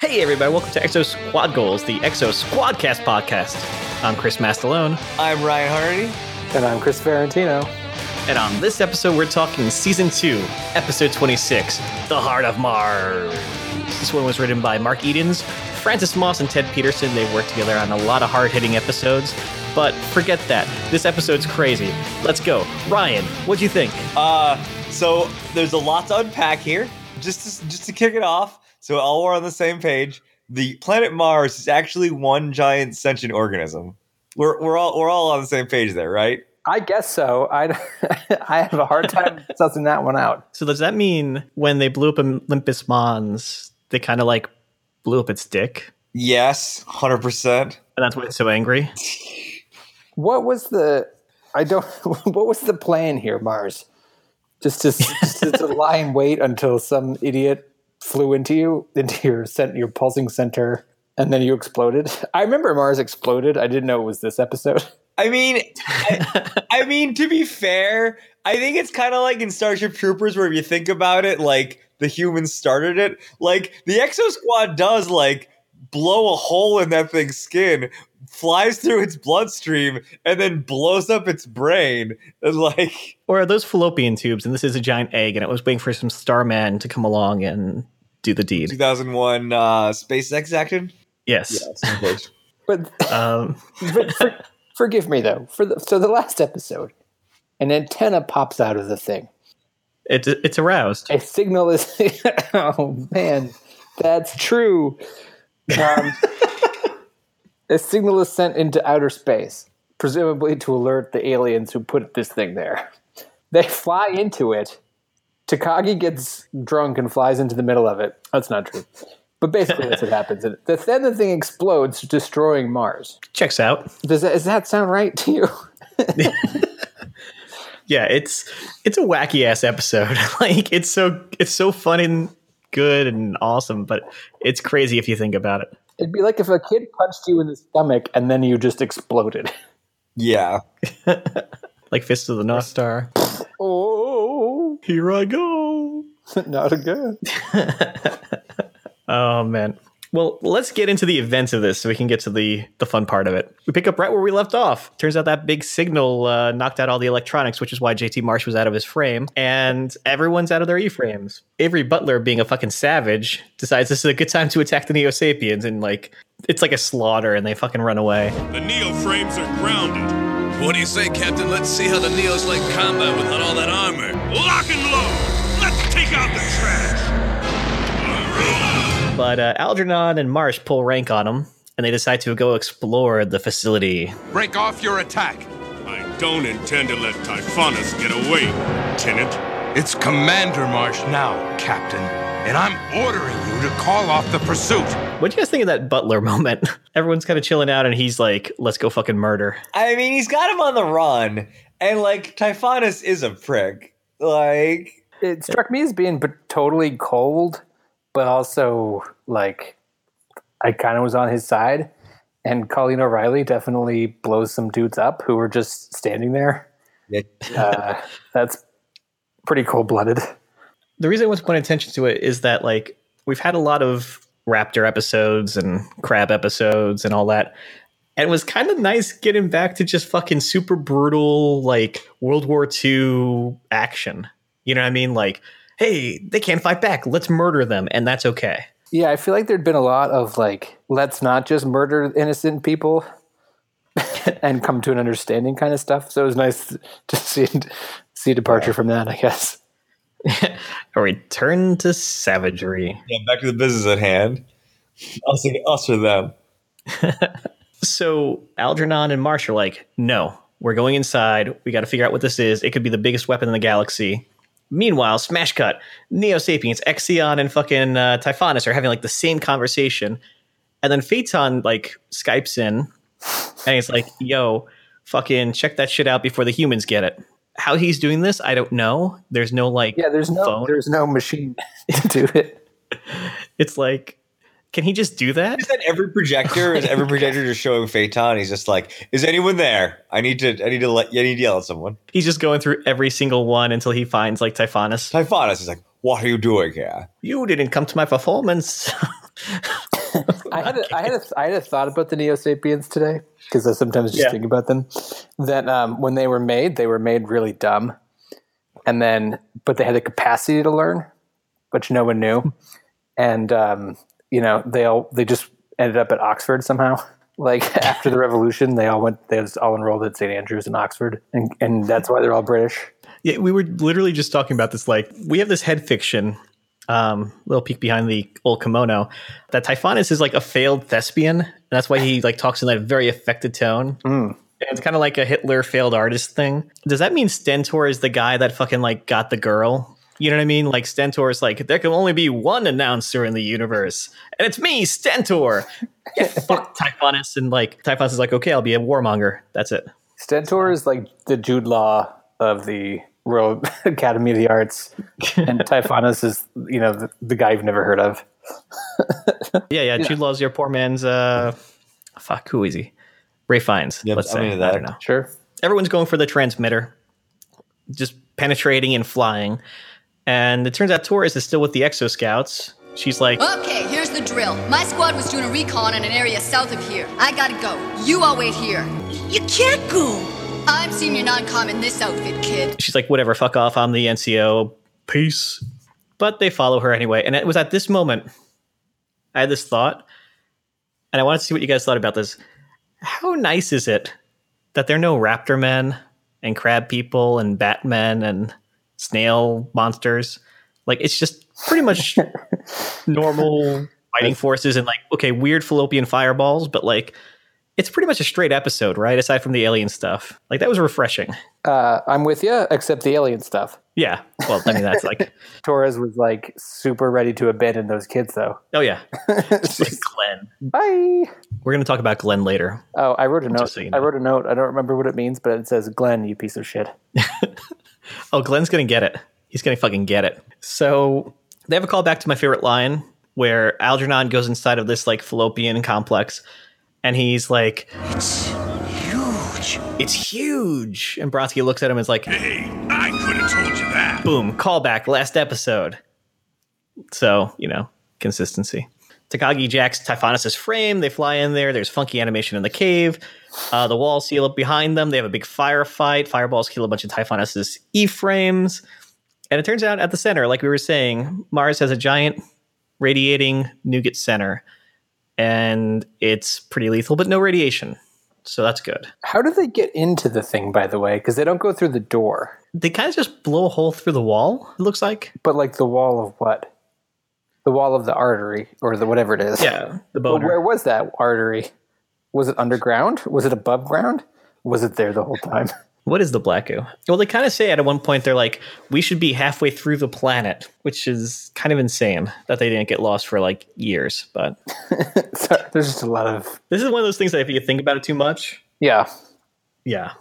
Hey, everybody, welcome to Exo Squad Goals, the Exo Squadcast podcast. I'm Chris Mastalone, I'm Ryan Hardy. And I'm Chris Ferrantino. and on this episode, we're talking Season 2, Episode 26 The Heart of Mars. This one was written by Mark Edens, Francis Moss, and Ted Pedersen. They worked together on a lot of hard hitting episodes. But forget that. This episode's crazy. Let's go. Ryan, what'd you think? Uh, so there's a lot to unpack here. Just to, just to kick it off, so all we're on the same page. The planet Mars is actually one giant sentient organism. We're we're all we're all on the same page there, right? I guess so. I, I have a hard time sussing that one out. So, does that mean when they blew up Olympus Mons, they kind of like blew up its dick? Yes, hundred percent. And that's why it's so angry? What was the? I don't. What was the plan here, Mars? Just to, just to lie in wait until some idiot flew into you, into your cent, your pulsing center, and then you exploded. I remember Mars exploded. I didn't know it was this episode. I mean, I, I mean to be fair, I think it's kind of like in Starship Troopers, where if you think about it, like the humans started it. Like the Exo Squad does, like blow a hole in that thing's skin, flies through its bloodstream, and then blows up its brain. And like, Or are those fallopian tubes and this is a giant egg and it was waiting for some Starman to come along and do the deed? 2001 uh, SpaceX action. Yes. But, Um, but for, forgive me though. For the, so the last episode, an antenna pops out of the thing. it's, it's aroused. A signal is. oh man, that's true. Um, a signal is sent into outer space, presumably to alert the aliens who put this thing there. They fly into it. Takagi gets drunk and flies into the middle of it. That's not true. But basically, that's what happens. And the- then the thing explodes, destroying Mars. Checks out. Does that, does that sound right to you? Yeah, it's it's a wacky ass episode. like it's so it's so fun and good and awesome, but it's crazy if you think about it. It'd be like if a kid punched you in the stomach and then you just exploded. Yeah. Like Fist of the North Star. Oh, Here I go. not again. Oh man. Well, let's get into the events of this so we can get to the the fun part of it. We pick up right where we left off. Turns out that big signal uh, knocked out all the electronics, which is why JT Marsh was out of his frame, and everyone's out of their E frames. Avery Butler, being a fucking savage, decides this is a good time to attack the Neo Sapiens, and like it's like a slaughter, and they fucking run away. The Neo frames are grounded. What do you say, Captain? Let's see how the Neos like combat without all that armor. Lock and load. Let's take out the trash. But uh, Algernon and Marsh pull rank on them, and they decide to go explore the facility. Break off your attack. I don't intend to let Typhonus get away, Lieutenant. It's Commander Marsh now, Captain. And I'm ordering you to call off the pursuit. What do you guys think of that Butler moment? Everyone's kind of chilling out, and he's like, "Let's go fucking murder." I mean, he's got him on the run, and like Typhonus is a prick. Like, it struck me as being but totally cold, but also like I kind of was on his side. And Colleen O'Reilly definitely blows some dudes up who were just standing there. Uh, that's pretty cold blooded. The reason I want to point attention to it is that like we've had a lot of Raptor episodes and Crab episodes and all that. And it was kind of nice getting back to just fucking super brutal, like World War II action. You know what I mean? Like, hey, they can't fight back. Let's murder them. And that's okay. Yeah, I feel like there'd been a lot of like, let's not just murder innocent people and come to an understanding kind of stuff. So it was nice to see see departure from that, I guess. A return to savagery. yeah, back to the business at hand. Us, us or them. So Algernon and Marsh are like, no, we're going inside. We got to figure out what this is. It could be the biggest weapon in the galaxy. Meanwhile, smash cut. Neo Sapiens, Exion, and fucking uh, Typhonus are having like the same conversation. And then Phaeton like Skypes in and he's like, yo, fucking check that shit out before the humans get it. How he's doing this, I don't know. There's no like, Yeah, there's no phone. there's no machine to do it. It's like, can he just do that? Is that every projector? Is every projector just showing Phaeton? He's just like, "Is anyone there? I need to. I need to let. I need to yell at someone." He's just going through every single one until he finds like Typhonus. Typhonus is like, "What are you doing here?" You didn't come to my performance. I had a, I had a, I had a thought about the Neo Sapiens today because I sometimes just Yeah. think about them. That um, when they were made, they were made really dumb, and then but they had the capacity to learn, which no one knew, and um, you know they all they just ended up at Oxford somehow. Like after the revolution, they all went. They was all enrolled at St Andrews in Oxford, and and that's why they're all British. Yeah, we were literally just talking about this. Like, we have this head fiction, um, little peek behind the old kimono, that Typhonus is like a failed thespian. And that's why he like talks in that very affected tone. And it's kind of like a Hitler failed artist thing. Does that mean Stentor is the guy that fucking like got the girl? You know what I mean? Like Stentor is like, there can only be one announcer in the universe, and it's me, Stentor. Yeah, fuck Typhonus, and like Typhonus is like, okay, I'll be a warmonger. That's it. Stentor is like the Jude Law of the Royal Academy of the Arts, and Typhonus is you know the, the guy you've never heard of. Yeah, yeah. Jude Law's your poor man's. uh Fuck, who is he? Ray Fiennes. Yep, let's I'm say. into I that. don't know. Sure. Everyone's going for the transmitter, just penetrating and flying. And it turns out Taurus is still with the Exo Scouts. She's like, Okay, here's the drill. My squad was doing a recon in an area south of here. I gotta go. You all wait here. You can't go. I'm senior non-com in this outfit, kid. she's like, whatever, fuck off. I'm the NCO. Peace. But they follow her anyway. And it was at this moment I had this thought, and I wanted to see what you guys thought about this. How nice is it that there are no raptor men and crab people and batmen and snail monsters? Like, it's just pretty much normal fighting forces and, like, okay, weird fallopian fireballs, but like, it's pretty much a straight episode, right? Aside from the alien stuff. Like, that was refreshing. Uh, I'm with you, except the alien stuff. Yeah. Well, I mean, that's like, Torres was like super ready to abandon those kids, though. oh, yeah. Just like Glenn. Bye. We're going to talk about Glenn later. Oh, I wrote a note. so you I wrote a note. I don't remember what it means, but it says, "Glenn, you piece of shit." Oh, Glenn's going to get it. He's going to fucking get it. So they have a call back to my favorite line where Algernon goes inside of this like fallopian complex and he's like, It's huge. it's huge. And Bronski looks at him and is like, Hey, I could have told you that. boom, callback, last episode. So, you know, consistency. Takagi jacks Typhonus' frame. They fly in there. There's funky animation in the cave. Uh, the walls seal up behind them. They have a big firefight. Fireballs kill a bunch of Typhonus' E frames. And it turns out at the center, like we were saying, Mars has a giant radiating nougat center. And it's pretty lethal, but no radiation. So that's good. How do they get into the thing, by the way? Because they don't go through the door, They kind of just blow a hole through the wall, it looks like. but like the wall of what? The wall of the artery or the whatever it is. Yeah, the But where was that artery? Was it underground? Was it above ground? Was it there the whole time? What is the black goo? Well, they kind of say at one point they're like, we should be halfway through the planet, which is kind of insane that they didn't get lost for like years. But there's just a lot of this is one of those things that if you think about it too much, yeah. yeah.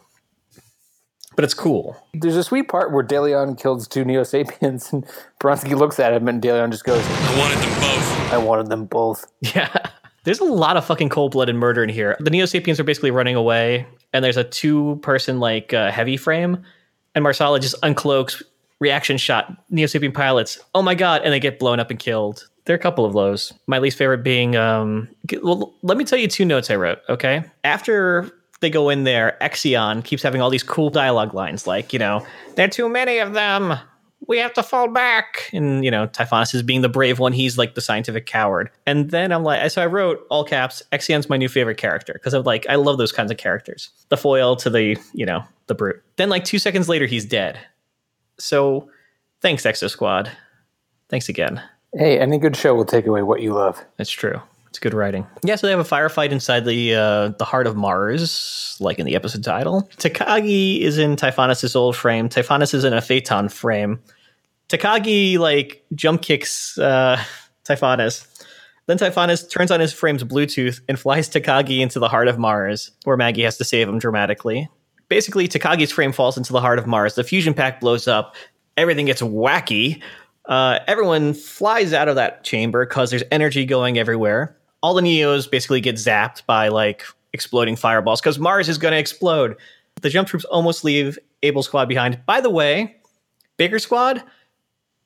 But it's cool. There's a sweet part where DeLeon kills two Neo Sapiens, and Bronski looks at him, and DeLeon just goes, I wanted them both. "I wanted them both." Yeah. There's a lot of fucking cold blooded murder in here. The Neo Sapiens are basically running away, and there's a two person like uh, heavy frame, and Marsala just uncloaks, reaction shot, Neo Sapien pilots. Oh my god! And they get blown up and killed. There are a couple of those. My least favorite being, um, well, let me tell you two notes I wrote. Okay, after they go in there, Exion keeps having all these cool dialogue lines, like you know, there are too many of them we have to fall back. And, you know, Typhonus is being the brave one. He's like the scientific coward. And then I'm like, so I wrote all caps, Exion's my new favorite character because I'm like, I love those kinds of characters. The foil to the, you know, the brute. Then like two seconds later, he's dead. So thanks, Exo Squad. Thanks again. Hey, any good show will take away what you love. That's true. It's good writing. Yeah, so they have a firefight inside the uh, the heart of Mars, like in the episode title. Takagi is in Typhonus' old frame. Typhonus is in a Phaeton frame. Takagi like jump kicks uh, Typhonus. Then Typhonus turns on his frame's Bluetooth and flies Takagi into the heart of Mars, where Maggie has to save him dramatically. Basically, Takagi's frame falls into the heart of Mars. The fusion pack blows up. Everything gets wacky. Uh, everyone flies out of that chamber because there's energy going everywhere. All the Neos basically get zapped by like exploding fireballs because Mars is going to explode. The jump troops almost leave Able Squad behind. By the way, Baker Squad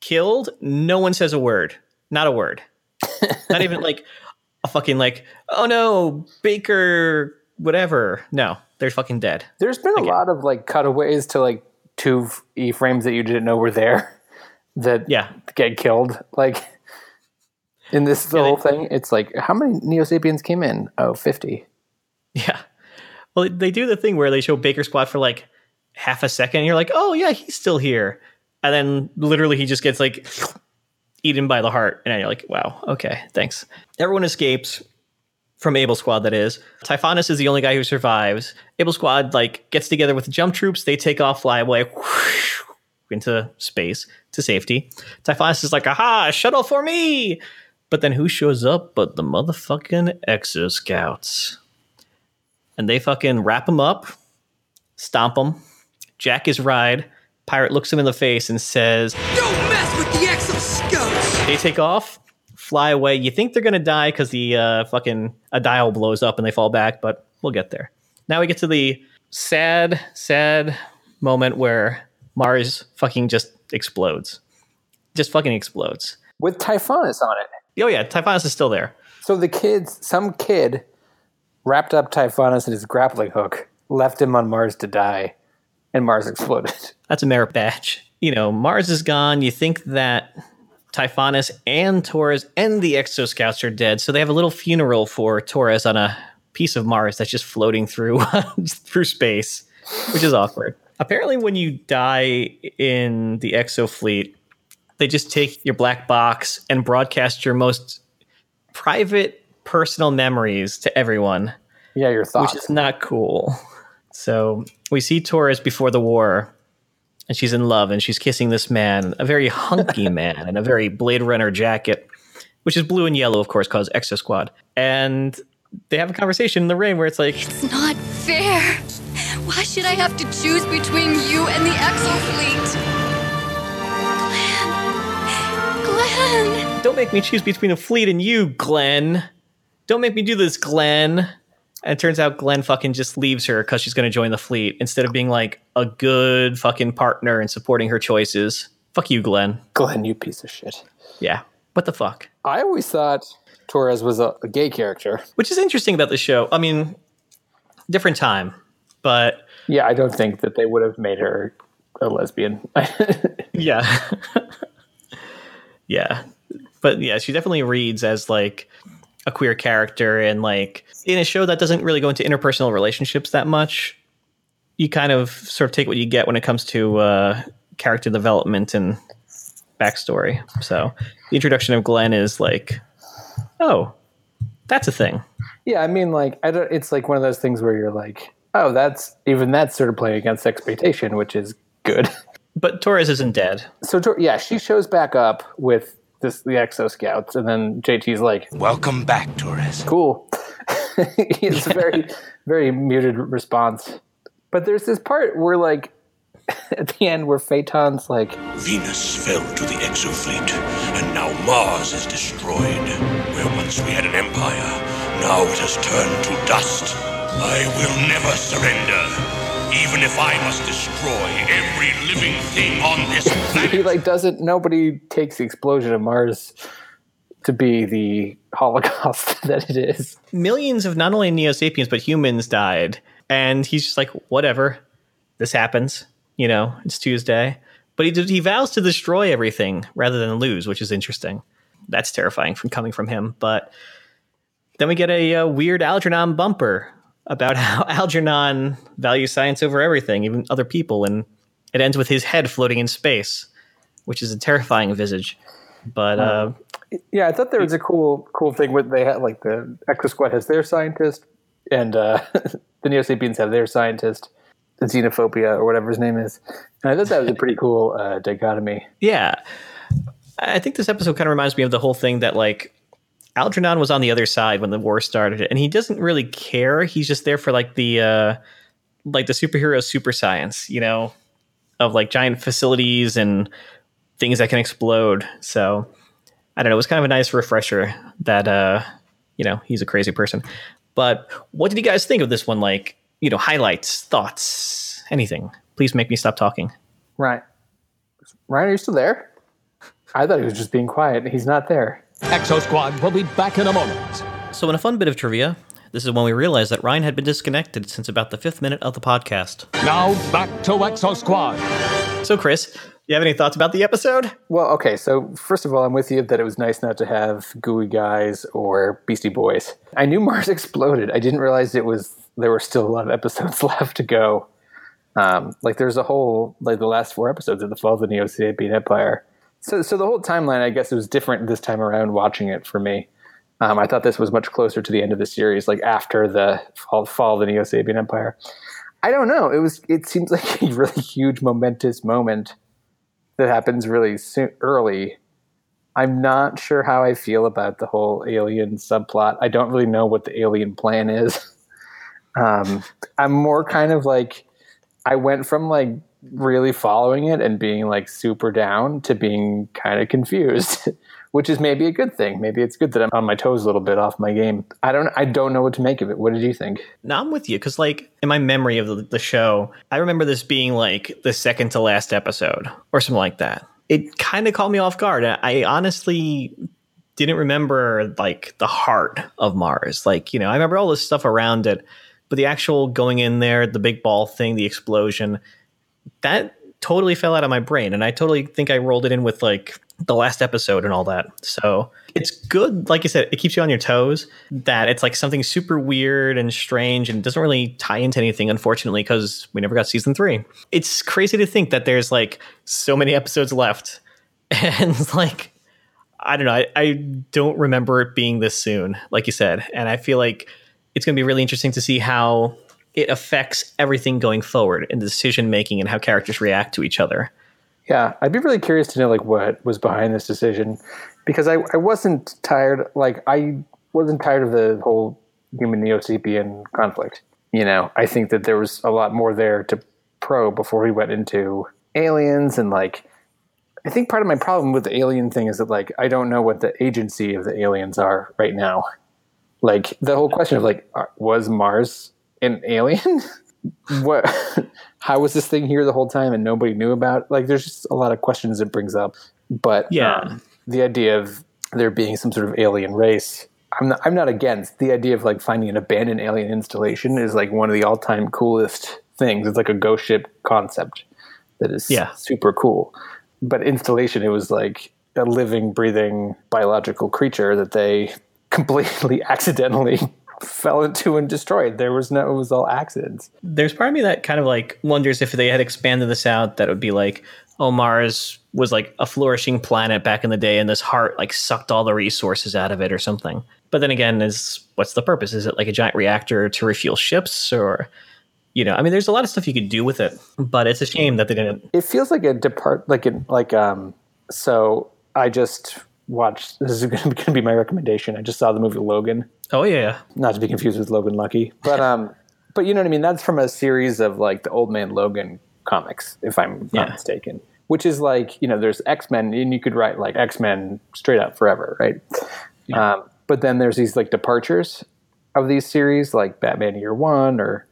killed. No one says a word. Not a word. Not even like a fucking like, oh no, Baker, whatever. No, they're fucking dead. There's been a lot of like cutaways to like two e frames that you didn't know were there that Yeah. get killed. Like in this the Yeah, they- whole thing, it's like how many Neo Sapiens came in? Oh, 50. Yeah. Well, they do the thing where they show Baker Squad for like half a second. And you're like, oh yeah, he's still here, and then literally he just gets like eaten by the heart, and you're like, wow, okay, thanks. Everyone escapes from Able Squad. That is, Typhonus is the only guy who survives. Able Squad like gets together with the jump troops. They take off, fly away into space to safety. Typhonus is like, aha, shuttle for me. But then who shows up but the motherfucking Exo Scouts? and they fucking wrap him up, stomp him, jack his ride. Pirate looks him in the face and says, Don't mess with the Exo They take off, fly away. You think they're gonna die because the uh, fucking a dial blows up and they fall back, but we'll get there. Now we get to the sad, sad moment where Mars fucking just explodes. Just fucking explodes. With Typhonus on it. Oh yeah, Typhonus is still there. So the kids, some kid wrapped up Typhonus in his grappling hook, left him on Mars to die, and Mars exploded. That's a merit badge. You know, Mars is gone. You think that Typhonus and Torres and the Exo Scouts are dead, so they have a little funeral for Torres on a piece of Mars that's just floating through through space, which is awkward. Apparently, when you die in the Exo fleet, they just take your black box and broadcast your most private, personal memories to everyone Yeah, your thoughts. which is not cool. So we see Torres before the war, and she's in love, and she's kissing this man, a very hunky man, in a very Blade Runner jacket, which is blue and yellow, of course, cause Exo Squad. And they have a conversation in the rain where it's like, It's not fair. Why should I have to choose between you and the Exo Fleet? Glenn. Glenn. "Don't make me choose between a fleet and you, Glenn. Don't make me do this, Glenn." And it turns out Glenn fucking just leaves her because she's going to join the fleet instead of being like a good fucking partner and supporting her choices. Fuck you, Glenn. Glenn, you piece of shit. Yeah. What the fuck? I always thought Torres was a, a gay character. which is interesting about the show. I mean, different time, but Yeah, I don't think that they would have made her a lesbian. yeah, yeah, but yeah, she definitely reads as like a queer character, and like in a show that doesn't really go into interpersonal relationships that much. You kind of sort of take what you get when it comes to uh, character development and backstory. So the introduction of Glenn is like, oh, that's a thing. yeah, I mean, like, I don't. It's like one of those things where you're like, oh, that's even that's sort of playing against expectation, which is good. But Torres isn't dead. So yeah, she shows back up with this the Exo Scouts, and then JT's like, Welcome back, Torres. cool. it's a very, very muted response. But there's this part where, like, at the end, where Phaeton's like, Venus fell to the exofleet, and now Mars is destroyed. Where once we had an empire, now it has turned to dust. I will never surrender, even if I must destroy every living thing on this he planet. like doesn't. Nobody takes the explosion of Mars to be the Holocaust that it is. millions of not only Neo Sapiens but humans died, and he's just like, whatever, this happens. You know, it's Tuesday, but he he vows to destroy everything rather than lose, which is interesting. That's terrifying from coming from him. But then we get a, uh weird Algernon bumper about how Algernon values science over everything, even other people, and it ends with his head floating in space, which is a terrifying visage. But uh, Yeah, I thought there was a cool, cool thing where they had like the Exo Squad has their scientist, and uh, the Neo Sapiens have their scientist, the Xenophobia or whatever his name is. And I thought that was a pretty cool uh, dichotomy. Yeah. I think this episode kind of reminds me of the whole thing that like Algernon was on the other side when the war started and he doesn't really care. He's just there for like the uh like the superhero super science, you know, of like giant facilities and things that can explode. So I don't know, it was kind of a nice refresher that uh you know, he's a crazy person. But what did you guys think of this one like, you know, highlights, thoughts, anything? Please make me stop talking. Right. Ryan, are you still there? I thought he was just being quiet. He's not there. Exo Squad will be back in a moment. So, in a fun bit of trivia, this is when we realized that Ryan had been disconnected since about the fifth minute of the podcast. Now back to Exo Squad. So, Chris, do you have any thoughts about the episode? Well, okay, so first of all, I'm with you that it was nice not to have gooey guys or Beastie Boys. I knew Mars exploded. I didn't realize it was there were still a lot of episodes left to go. Um, like there's a whole like the last four episodes of the fall of the Neo Sapien Empire. So so the whole timeline, I guess, it was different this time around watching it for me. Um, I thought this was much closer to the end of the series, like after the fall, fall of the Neo Sapien Empire. I don't know. It was. It seems like a really huge, momentous moment that happens really soon, early. I'm not sure how I feel about the whole alien subplot. I don't really know what the alien plan is. Um, I'm more kind of like I went from like really following it and being like super down to being kind of confused, which is maybe a good thing. Maybe it's good that I'm on my toes a little bit off my game. I don't I don't know what to make of it. What did you think? No, I'm with you because, like, in my memory of the, the show, I remember this being like the second to last episode or something like that. It kind of caught me off guard. I honestly didn't remember like the heart of Mars. Like, you know, I remember all this stuff around it, but the actual going in there, the big ball thing, the explosion, that totally fell out of my brain. And I totally think I rolled it in with like the last episode and all that. So it's good. Like you said, it keeps you on your toes that it's like something super weird and strange and doesn't really tie into anything, unfortunately, because we never got season three. It's crazy to think that there's like so many episodes left. And like, I don't know, I, I don't remember it being this soon, like you said. And I feel like it's going to be really interesting to see how it affects everything going forward in the decision making and how characters react to each other. Yeah, I'd be really curious to know like what was behind this decision because I, I wasn't tired like I wasn't tired of the whole human neo-sapien conflict. You know, I think that there was a lot more there to probe before we went into aliens and like I think part of my problem with the alien thing is that like I don't know what the agency of the aliens are right now. Like the whole question of like uh, was Mars an alien? what how was this thing here the whole time and nobody knew about it? like there's just a lot of questions it brings up but Yeah. um, the idea of there being some sort of alien race I'm not, I'm not against the idea of like finding an abandoned alien installation is like one of the all-time coolest things it's like a ghost ship concept that is Yeah. super cool but installation it was like a living breathing biological creature that they completely accidentally fell into and destroyed there was no it was all accidents There's part of me that kind of like wonders if they had expanded this out, that would be like, oh, Mars was like a flourishing planet back in the day, and this heart like sucked all the resources out of it or something. But then again, is what's the purpose? Is it like a giant reactor to refuel ships, or you know, I mean, there's a lot of stuff you could do with it, but it's a shame that they didn't. it feels like a depart like in like um so i just watched this is going to be my recommendation. I just saw the movie logan. Oh yeah, not to be confused with logan lucky. But um but you know what i mean? That's from a series of like the old man logan comics if i'm not Yeah. mistaken which is like you know there's x-men and you could write like x-men straight up forever right? Um, but then there's these like departures of these series like batman year one or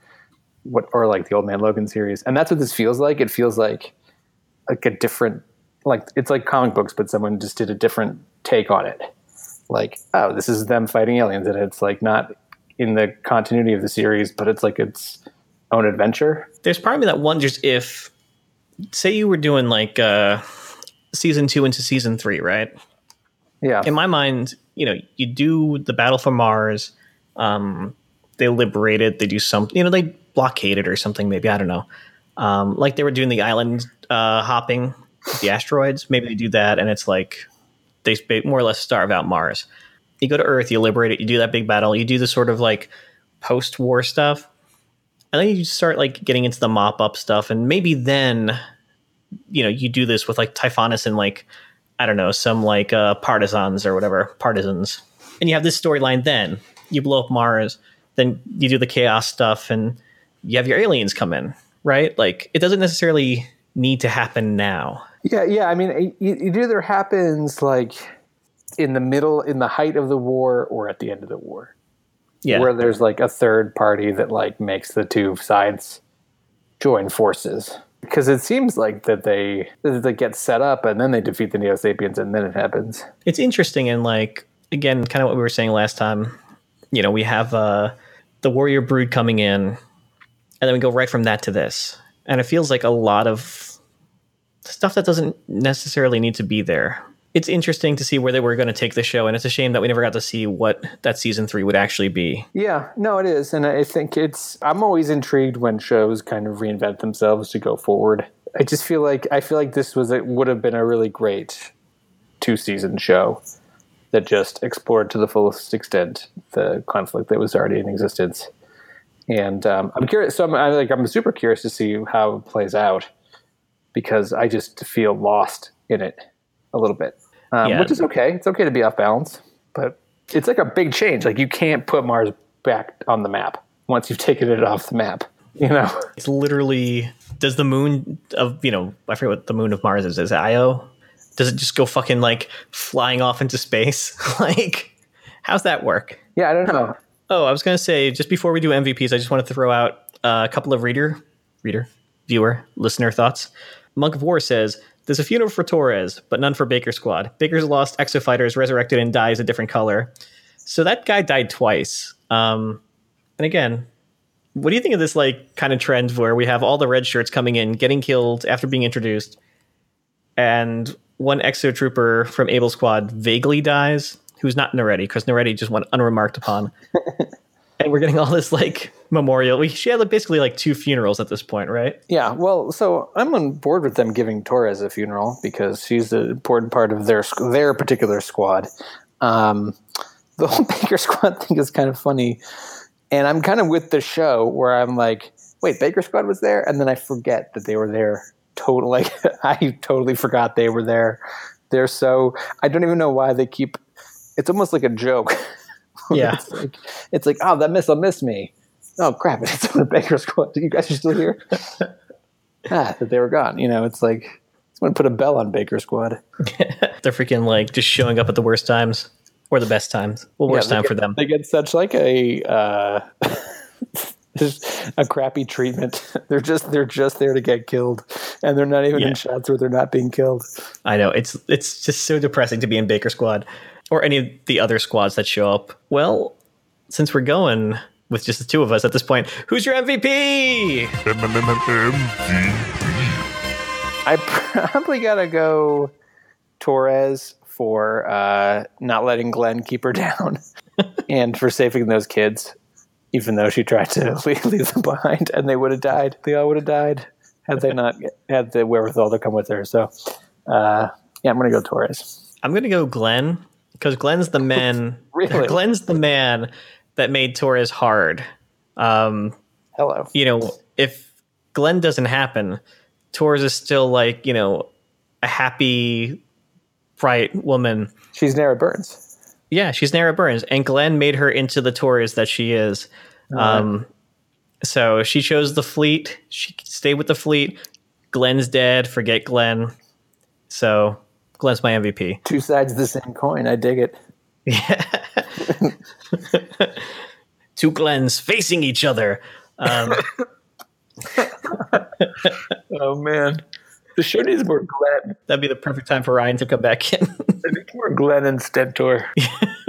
what or like the old man logan series. And that's what this feels like. It feels like like a different like it's like comic books but someone just did a different take on it like oh this is them fighting aliens and it's like not in the continuity of the series but it's like its own adventure there's part of me that wonders if, say, you were doing like uh, season two into season three, right? yeah in my mind, you know, you do the battle for Mars. Um, they liberate it. They do something. You know, they blockade it or something. Maybe I don't know. Um, like they were doing the island uh, hopping, the asteroids. Maybe they do that, and it's like they more or less starve out Mars. You go to Earth, you liberate it. You do that big battle. You do the sort of like post-war stuff, and then you start like getting into the mop-up stuff, and maybe then, you know, you do this with like Typhonus and like I don't know, some like uh, partisans or whatever, partisans. And you have this storyline then. You blow up Mars, then you do the chaos stuff, and you have your aliens come in, right? Like, it doesn't necessarily need to happen now. Yeah, yeah. I mean, it, it either happens like in the middle, in the height of the war, or at the end of the war, Yeah. where there's like a third party that like makes the two sides join forces. Because it seems like that they that they get set up and then they defeat the Neo Sapiens and then it happens. it's interesting and like again kind of what we were saying last time you know, we have uh, the warrior brood coming in, and then we go right from that to this, and it feels like a lot of stuff that doesn't necessarily need to be there. It's interesting to see where they were going to take the show, and it's a shame that we never got to see what that season three would actually be. Yeah, no, it is, and I think it's. I'm always intrigued when shows kind of reinvent themselves to go forward. I just feel like I feel like this was it would have been a really great two season show that just explored to the fullest extent the conflict that was already in existence. And um, I'm curious. So I'm, I'm like I'm super curious to see how it plays out because I just feel lost in it a little bit, um, Yeah. which is okay. It's okay to be off balance, but it's like a big change. Like you can't put Mars back on the map once you've taken it off the map. You know, It's literally does the moon of you know I forget what the moon of Mars is. Is it Io? Does it just go fucking like flying off into space? like, how's that work? yeah, I don't know. Oh, I was gonna say just before we do MVPs, I just wanted to throw out uh, a couple of reader, reader, viewer, listener thoughts. Monk of War says there's a funeral for Torres, but none for Baker Squad. Baker's lost exo fighter is resurrected and dies a different color. So that guy died twice. Um, and again, what do you think of this like kind of trend where we have all the red shirts coming in, getting killed after being introduced, and one exo trooper from Able Squad vaguely dies, who's not Naretti because Naretti just went unremarked upon. and we're getting all this like memorial. We she had like, basically like two funerals at this point, right? Yeah, well, so I'm on board with them giving Torres a funeral because she's an important part of their their particular squad. Um, the whole Baker Squad thing is kind of funny, and I'm kind of with the show where I'm like, wait, Baker Squad was there, and then I forget that they were there. Totally, I totally forgot they were there. They're so I don't even know why they keep. It's almost like a joke. Yeah. it's like it's like oh that missile missed me. Oh crap! It's on the Baker Squad. You guys are still here. ah, that they were gone. You know, it's like someone put a bell on Baker Squad. They're freaking like just showing up at the worst times or the best times. Well, worst they time get- for them. They get such like a uh, just a crappy treatment. They're just they're just there to get killed, and they're not even Yeah. in shots where they're not being killed. I know it's it's just so depressing to be in Baker Squad or any of the other squads that show up. Well, since we're going with just the two of us at this point, who's your MVP? I probably gotta go Torres for uh, not letting Glenn keep her down, and for saving those kids, even though she tried to leave, them behind, and they would have died. They all would have died had they not had the wherewithal to come with her. So, uh, yeah, I'm gonna go Torres. I'm gonna go Glenn because Glenn's the man. Really? Glenn's the man that made Torres hard. Um, Hello. you know, if Glenn doesn't happen, Torres is still like you know a happy, bright woman. She's Nara Burns. Yeah, she's Nara Burns, and Glenn made her into the Torres that she is. Um, so she chose the fleet. She stayed with the fleet. Glenn's dead. Forget Glenn. So Glenn's my MVP. Two sides of the same coin. I dig it. Yeah. Two Glens facing each other. Um, Oh man, the show needs more Glenn. that'd be the perfect time for Ryan to come back in. More Glenn and Stentor.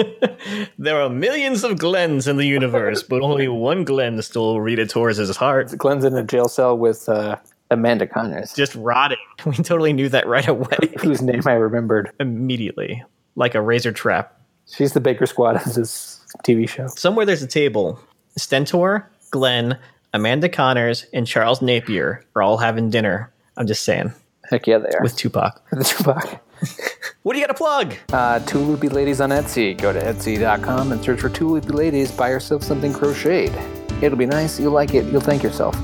there are millions of Glens in the universe, but only one Glenn still Rita Torres' heart. Glenn's in a jail cell with uh, Amanda Connors, Just rotting. We totally knew that right away. whose name I remembered. Immediately. Like a razor trap. She's the Baker Squad of this TV show. Somewhere there's a table. Stentor, Glenn, Amanda Connors, and Charles Napier are all having dinner. I'm just saying. Heck yeah, they are. With Tupac. the Tupac. What do you got to plug? Uh, two loopy ladies on Etsy. Go to etsy.com and search for two loopy ladies. Buy yourself something crocheted. It'll be nice. You'll like it. You'll thank yourself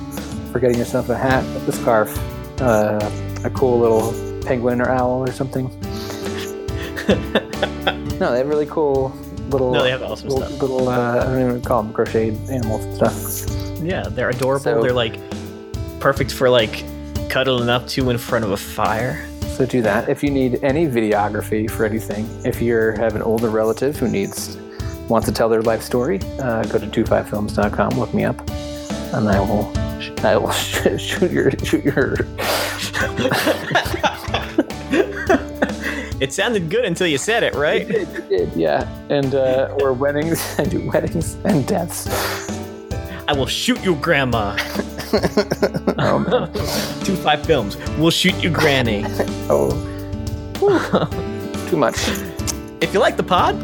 for getting yourself a hat, a scarf, uh, a cool little penguin or owl or something. no, they have really cool little. No, they have awesome little, stuff. Little, uh, I don't even call them crocheted animals and stuff. Yeah, they're adorable. So- they're like perfect for like cuddling up to in front of a fire. So do that. If you need any videography for anything, if you have an older relative who needs wants to tell their life story, uh, go to 25films.com, look me up, and I will I will shoot your shoot your It sounded good until you said it, right? It did, yeah. And uh, or weddings. I do weddings and deaths. I will shoot you, Grandma. Oh. Two five films. We'll shoot you, Granny. oh. Too much. If you like the pod,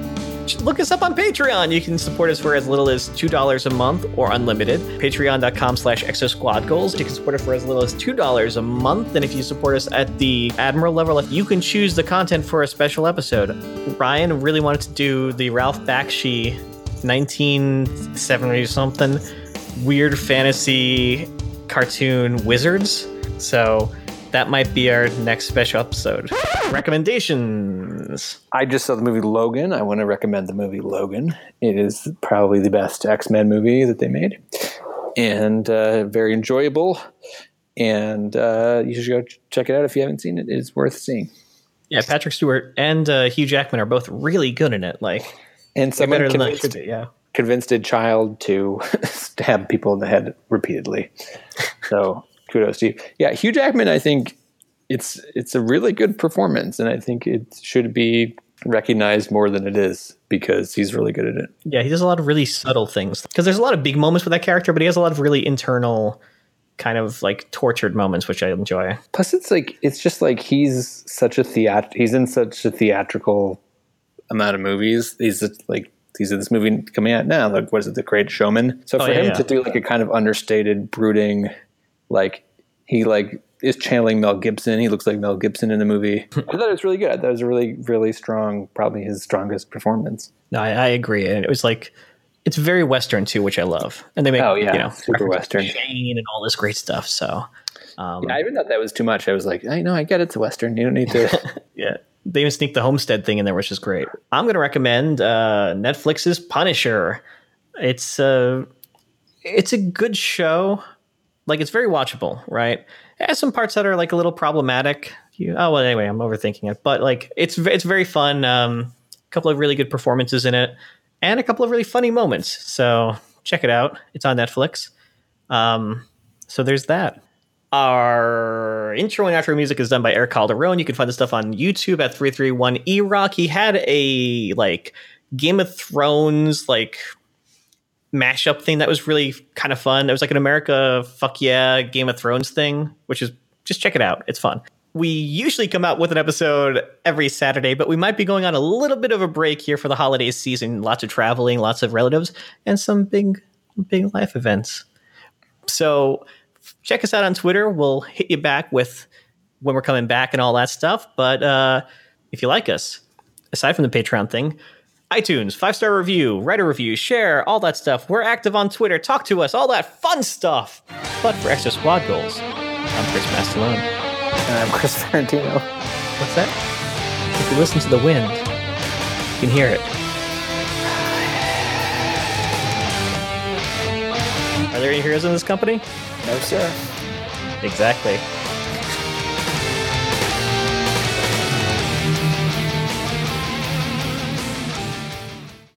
look us up on Patreon. You can support us for as little as $2 a month or unlimited. Patreon.com slash exosquad goals. You can support us for as little as $2 a month. And if you support us at the Admiral level, you can choose the content for a special episode. Ryan really wanted to do the Ralph Bakshi 1970 something weird fantasy cartoon wizards. So that might be our next special episode. Recommendations. I just saw the movie Logan. I want to recommend the movie Logan. It is probably the best X Men movie that they made, and uh, very enjoyable. And uh, you should go check it out if you haven't seen it. It's worth seeing. Yeah, Patrick Stewart and uh, Hugh Jackman are both really good in it. Like, And someone better than convinced, should be. Yeah. convinced a child to stab people in the head repeatedly. So kudos to you. Yeah, Hugh Jackman. I think it's it's a really good performance, and I think it should be recognized more than it is because he's really good at it. Yeah, he does a lot of really subtle things. Because there's a lot of big moments with that character, but he has a lot of really internal, kind of like tortured moments, which I enjoy. Plus, it's like it's just like he's such a theat. He's in such a theatrical amount of movies. He's just, like he's in this movie coming out now. Like what is it, The Great Showman? So Oh, for yeah, him yeah. to do like a kind of understated, brooding, like he like is channeling Mel Gibson. He looks like Mel Gibson in the movie. I thought it was really good. I thought it was a really really strong, probably his strongest performance. No, I, I agree. And it was like, it's very Western too, which I love. And they make, Oh, yeah, you know, super Western. Shane and all this great stuff. So, um, I even thought that was too much. I was like, I know, I get it. It's a western. You don't need to. yeah. They even sneak the Homestead thing in there, which is great. I'm going to recommend uh, Netflix's Punisher. It's uh, it's a good show. Like it's very watchable, right? It has some parts that are like a little problematic. You, oh well, anyway, I'm overthinking it, but like it's it's very fun. Um, a couple of really good performances in it, and a couple of really funny moments. So check it out. It's on Netflix. Um, so there's that. Our intro and outro music is done by Eric Calderon. You can find the stuff on YouTube at 331 E-Rock. He had a like Game of Thrones like mashup thing that was really kind of fun. It was like an America fuck yeah Game of Thrones thing, which is just check it out. It's fun. We usually come out with an episode every Saturday, but we might be going on a little bit of a break here for the holiday season. Lots of traveling, lots of relatives, and some big, big life events. So check us out on Twitter. We'll hit you back with when we're coming back and all that stuff. But uh, if you like us, aside from the Patreon thing, iTunes, five star review, write a review, share, all that stuff. We're active on Twitter. Talk to us, all that fun stuff. But for extra squad goals, I'm Chris Mastalone. and I'm Chris Tarantino. What's that? If you listen to the wind, you can hear it. Are there any heroes in this company? No, sir. Exactly.